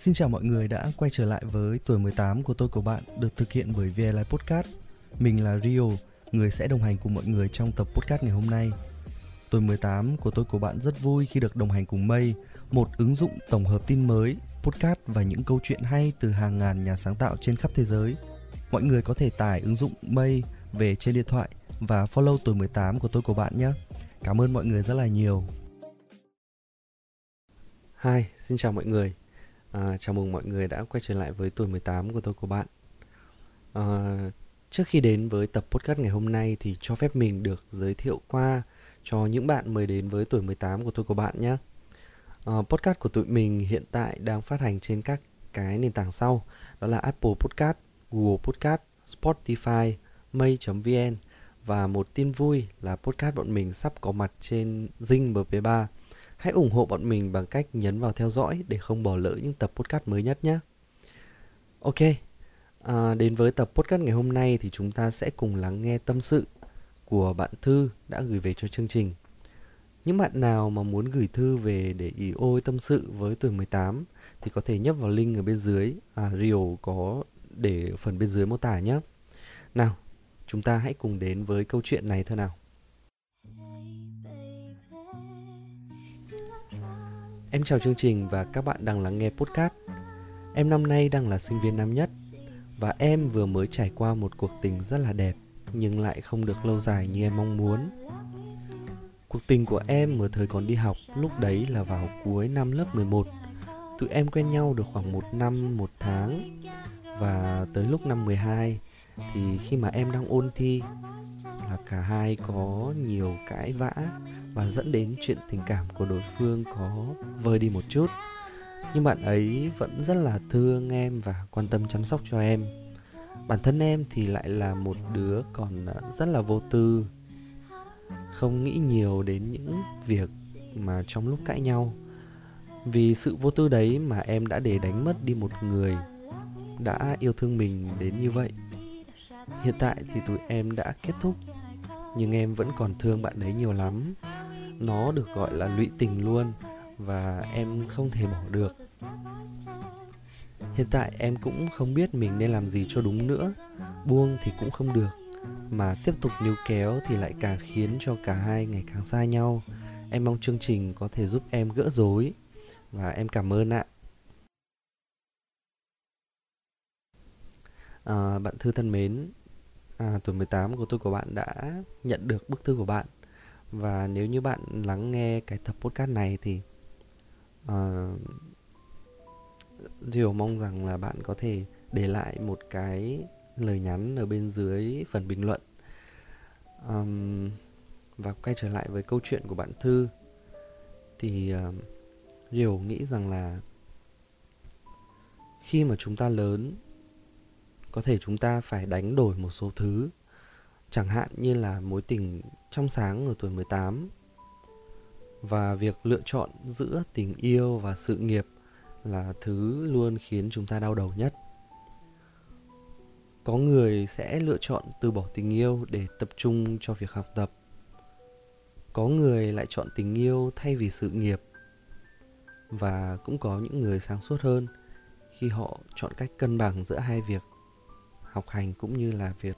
Xin chào mọi người đã quay trở lại với tuổi 18 của tôi của bạn được thực hiện bởi VLI Podcast. Mình là Rio, người sẽ đồng hành cùng mọi người trong tập podcast ngày hôm nay. Tuổi 18 của tôi của bạn rất vui khi được đồng hành cùng Mây, một ứng dụng tổng hợp tin mới, podcast và những câu chuyện hay từ hàng ngàn nhà sáng tạo trên khắp thế giới. Mọi người có thể tải ứng dụng Mây về trên điện thoại và follow tuổi 18 của tôi của bạn nhé. Cảm ơn mọi người rất là nhiều. Hi, xin chào mọi người. À, chào mừng mọi người đã quay trở lại với tuổi 18 của tôi của bạn. À, trước khi đến với tập podcast ngày hôm nay thì cho phép mình được giới thiệu qua cho những bạn mới đến với tuổi 18 của tôi của bạn nhé. À, podcast của tụi mình hiện tại đang phát hành trên các cái nền tảng sau đó là Apple Podcast, Google Podcast, Spotify, May.vn và một tin vui là podcast bọn mình sắp có mặt trên Zing MP3 Hãy ủng hộ bọn mình bằng cách nhấn vào theo dõi để không bỏ lỡ những tập podcast mới nhất nhé. Ok, à, đến với tập podcast ngày hôm nay thì chúng ta sẽ cùng lắng nghe tâm sự của bạn Thư đã gửi về cho chương trình. Những bạn nào mà muốn gửi thư về để ý ôi tâm sự với tuổi 18 thì có thể nhấp vào link ở bên dưới. À, Rio có để phần bên dưới mô tả nhé. Nào, chúng ta hãy cùng đến với câu chuyện này thôi nào. Em chào chương trình và các bạn đang lắng nghe podcast. Em năm nay đang là sinh viên năm nhất và em vừa mới trải qua một cuộc tình rất là đẹp nhưng lại không được lâu dài như em mong muốn. Cuộc tình của em ở thời còn đi học lúc đấy là vào cuối năm lớp 11. Tụi em quen nhau được khoảng một năm, một tháng và tới lúc năm 12 thì khi mà em đang ôn thi là cả hai có nhiều cãi vã và dẫn đến chuyện tình cảm của đối phương có vơi đi một chút. Nhưng bạn ấy vẫn rất là thương em và quan tâm chăm sóc cho em. Bản thân em thì lại là một đứa còn ờ, rất là vô tư, không nghĩ nhiều đến những việc mà trong lúc cãi nhau. Vì sự vô tư đấy mà em đã để đánh mất đi một người đã yêu thương mình đến như vậy. Hiện tại thì tụi em đã kết thúc, nhưng em vẫn còn thương bạn đấy nhiều lắm nó được gọi là lụy tình luôn và em không thể bỏ được. Hiện tại em cũng không biết mình nên làm gì cho đúng nữa buông thì cũng không được mà tiếp tục níu kéo thì lại càng khiến cho cả hai ngày càng xa nhau. Em mong chương trình có thể giúp em gỡ rối và em cảm ơn ạ. À, bạn thư thân mến à, tuổi 18 của tôi của bạn đã nhận được bức thư của bạn và nếu như bạn lắng nghe cái tập podcast này thì ờ, uh, Diều mong rằng là bạn có thể để lại một cái lời nhắn ở bên dưới phần bình luận. Um, và quay trở lại với câu chuyện của bạn Thư. Thì ờ, uh, Diều nghĩ rằng là khi mà chúng ta lớn có thể chúng ta phải đánh đổi một số thứ. Chẳng hạn như là mối tình trong sáng ở tuổi 18 và việc lựa chọn giữa tình yêu và sự nghiệp là thứ luôn khiến chúng ta đau đầu nhất. Có người sẽ lựa chọn từ bỏ tình yêu để tập trung cho việc học tập. Có người lại chọn tình yêu thay vì sự nghiệp. Và cũng có những người sáng suốt hơn khi họ chọn cách cân bằng giữa hai việc học hành cũng như là việc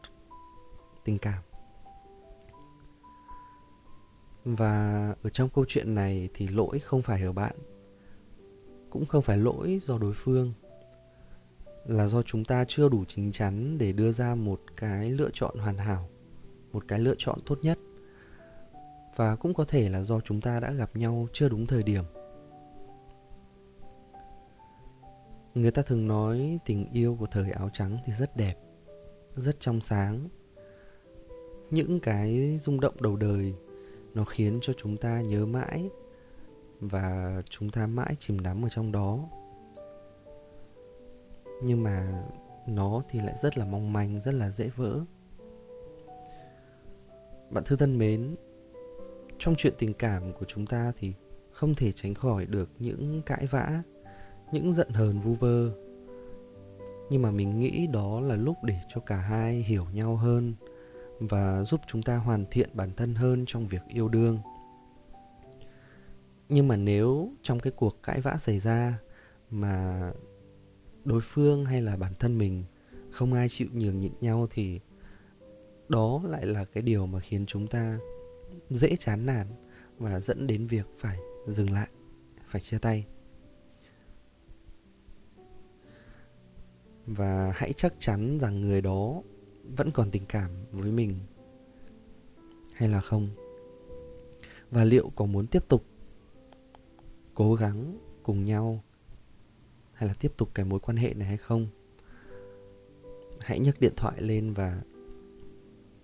tình cảm và ở trong câu chuyện này thì lỗi không phải ở bạn, cũng không phải lỗi do đối phương, là do chúng ta chưa đủ chín chắn để đưa ra một cái lựa chọn hoàn hảo, một cái lựa chọn tốt nhất. Và cũng có thể là do chúng ta đã gặp nhau chưa đúng thời điểm. Người ta thường nói tình yêu của thời áo trắng thì rất đẹp, rất trong sáng. Những cái rung động đầu đời nó khiến cho chúng ta nhớ mãi và chúng ta mãi chìm đắm ở trong đó. Nhưng mà nó thì lại rất là mong manh, rất là dễ vỡ. Bạn thư thân mến, trong chuyện tình cảm của chúng ta thì không thể tránh khỏi được những cãi vã, những giận hờn vu vơ. Nhưng mà mình nghĩ đó là lúc để cho cả hai hiểu nhau hơn và giúp chúng ta hoàn thiện bản thân hơn trong việc yêu đương. Nhưng mà nếu trong cái cuộc cãi vã xảy ra mà đối phương hay là bản thân mình không ai chịu nhường nhịn nhau thì đó lại là cái điều mà khiến chúng ta dễ chán nản và dẫn đến việc phải dừng lại, phải chia tay. Và hãy chắc chắn rằng người đó vẫn còn tình cảm với mình, hay là không? Và liệu có muốn tiếp tục cố gắng cùng nhau, hay là tiếp tục cái mối quan hệ này hay không? Hãy nhấc điện thoại lên và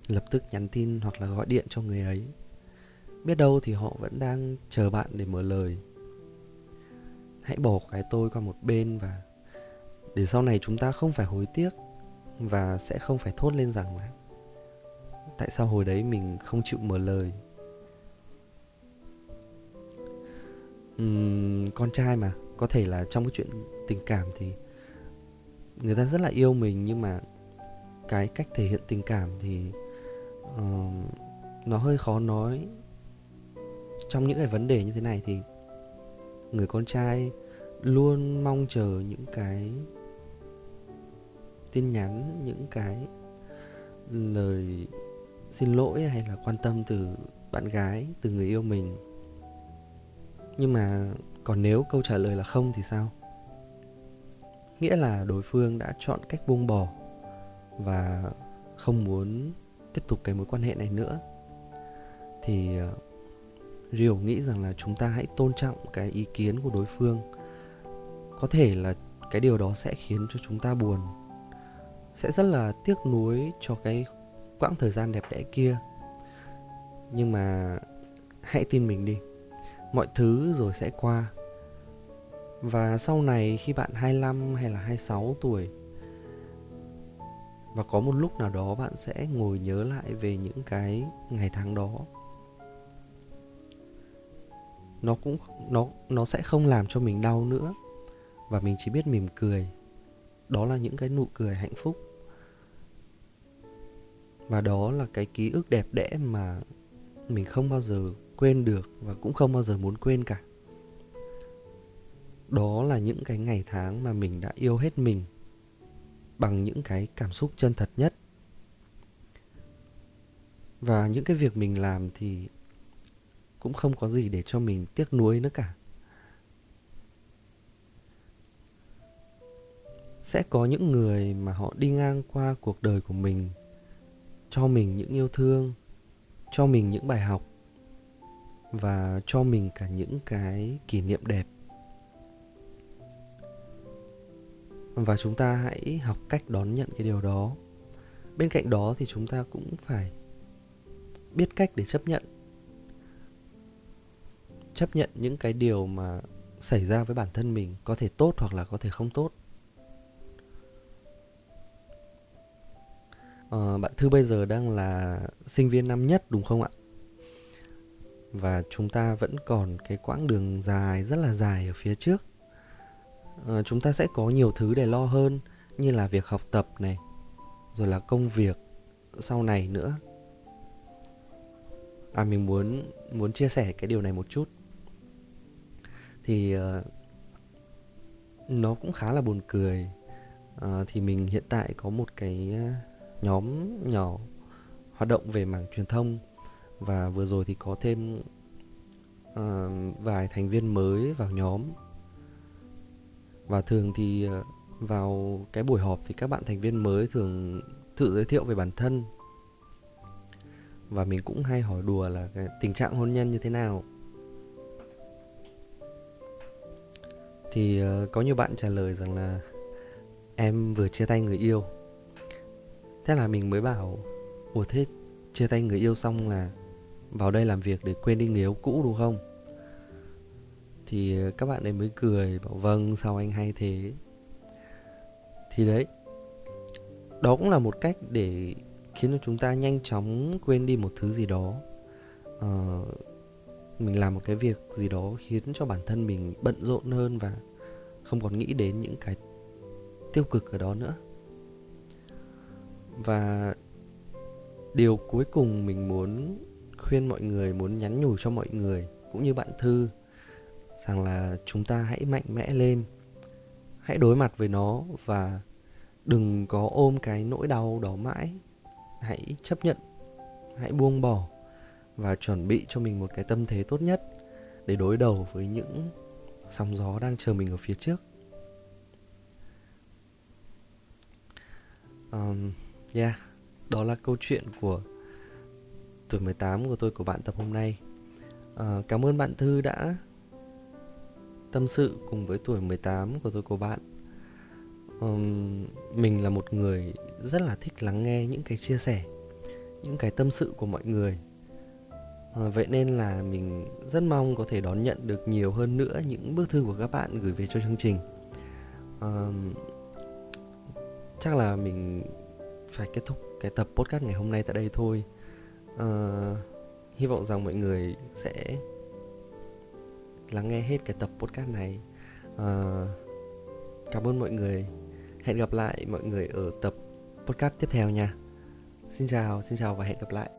lập tức nhắn tin hoặc là gọi điện cho người ấy. Biết đâu thì họ vẫn đang chờ bạn để mở lời. Hãy bỏ cái tôi qua một bên và để sau này chúng ta không phải hối tiếc và sẽ không phải thốt lên rằng là tại sao hồi đấy mình không chịu mở lời. Uhm, con trai mà có thể là trong cái chuyện tình cảm thì người ta rất là yêu mình nhưng mà cái cách thể hiện tình cảm thì uh, nó hơi khó nói. Trong những cái vấn đề như thế này thì người con trai luôn mong chờ những cái tin nhắn, những cái lời xin lỗi hay là quan tâm từ bạn gái, từ người yêu mình. Nhưng mà còn nếu câu trả lời là không thì sao? Nghĩa là đối phương đã chọn cách buông bỏ và không muốn tiếp tục cái mối quan hệ này nữa. Thì ờ, Rio nghĩ rằng là chúng ta hãy tôn trọng cái ý kiến của đối phương. Có thể là cái điều đó sẽ khiến cho chúng ta buồn sẽ rất là tiếc nuối cho cái quãng thời gian đẹp đẽ kia. Nhưng mà hãy tin mình đi, mọi thứ rồi sẽ qua. Và sau này khi bạn 25 hay là 26 tuổi, và có một lúc nào đó bạn sẽ ngồi nhớ lại về những cái ngày tháng đó, nó cũng, nó nó sẽ không làm cho mình đau nữa. Và mình chỉ biết mỉm cười. Đó là những cái nụ cười hạnh phúc và đó là cái ký ức đẹp đẽ mà mình không bao giờ quên được và cũng không bao giờ muốn quên cả. Đó là những cái ngày tháng mà mình đã yêu hết mình bằng những cái cảm xúc chân thật nhất. Và những cái việc mình làm thì cũng không có gì để cho mình tiếc nuối nữa cả. Sẽ có những người mà họ đi ngang qua cuộc đời của mình cho mình những yêu thương, cho mình những bài học và cho mình cả những cái kỷ niệm đẹp. Và chúng ta hãy học cách đón nhận cái điều đó. Bên cạnh đó thì chúng ta cũng phải biết cách để chấp nhận. Chấp nhận những cái điều mà xảy ra với bản thân mình có thể tốt hoặc là có thể không tốt. Ờ, bạn thư bây giờ đang là sinh viên năm nhất đúng không ạ? Và chúng ta vẫn còn cái quãng đường dài rất là dài ở phía trước. À, chúng ta sẽ có nhiều thứ để lo hơn như là việc học tập này rồi là công việc sau này nữa. À mình muốn muốn chia sẻ cái điều này một chút. Thì uh, nó cũng khá là buồn cười. Uh, thì mình hiện tại có một cái nhóm nhỏ hoạt động về mảng truyền thông và vừa rồi thì có thêm uh, vài thành viên mới vào nhóm. Và thường thì ờ, vào cái buổi họp thì các bạn thành viên mới thường tự giới thiệu về bản thân. Và mình cũng hay hỏi đùa là cái tình trạng hôn nhân như thế nào. Thì uh, có nhiều bạn trả lời rằng là em vừa chia tay người yêu thế là mình mới bảo ủa thế chia tay người yêu xong là vào đây làm việc để quên đi người yêu cũ đúng không? Thì các bạn ấy mới cười bảo vâng sao anh hay thế? Thì đấy đó cũng là một cách để khiến cho chúng ta nhanh chóng quên đi một thứ gì đó. Uh, mình làm một cái việc gì đó khiến cho bản thân mình bận rộn hơn và không còn nghĩ đến những cái tiêu cực ở đó nữa và điều cuối cùng mình muốn khuyên mọi người muốn nhắn nhủ cho mọi người cũng như bạn thư rằng là chúng ta hãy mạnh mẽ lên hãy đối mặt với nó và đừng có ôm cái nỗi đau đó mãi. Hãy chấp nhận hãy buông bỏ và chuẩn bị cho mình một cái tâm thế tốt nhất để đối đầu với những sóng gió đang chờ mình ở phía trước. Um, yeah đó là câu chuyện của tuổi 18 của tôi của bạn tập hôm nay. À, cảm ơn bạn Thư đã tâm sự cùng với tuổi 18 của tôi của bạn. Um, mình là một người rất là thích lắng nghe những cái chia sẻ những cái tâm sự của mọi người. À, vậy nên là mình rất mong có thể đón nhận được nhiều hơn nữa những bức thư của các bạn gửi về cho chương trình. À, chắc là mình phải kết thúc cái tập podcast ngày hôm nay tại đây thôi. Uh, hy vọng rằng mọi người sẽ lắng nghe hết cái tập podcast này. Uh, cảm ơn mọi người. Hẹn gặp lại mọi người ở tập podcast tiếp theo nha. Xin chào xin chào và hẹn gặp lại.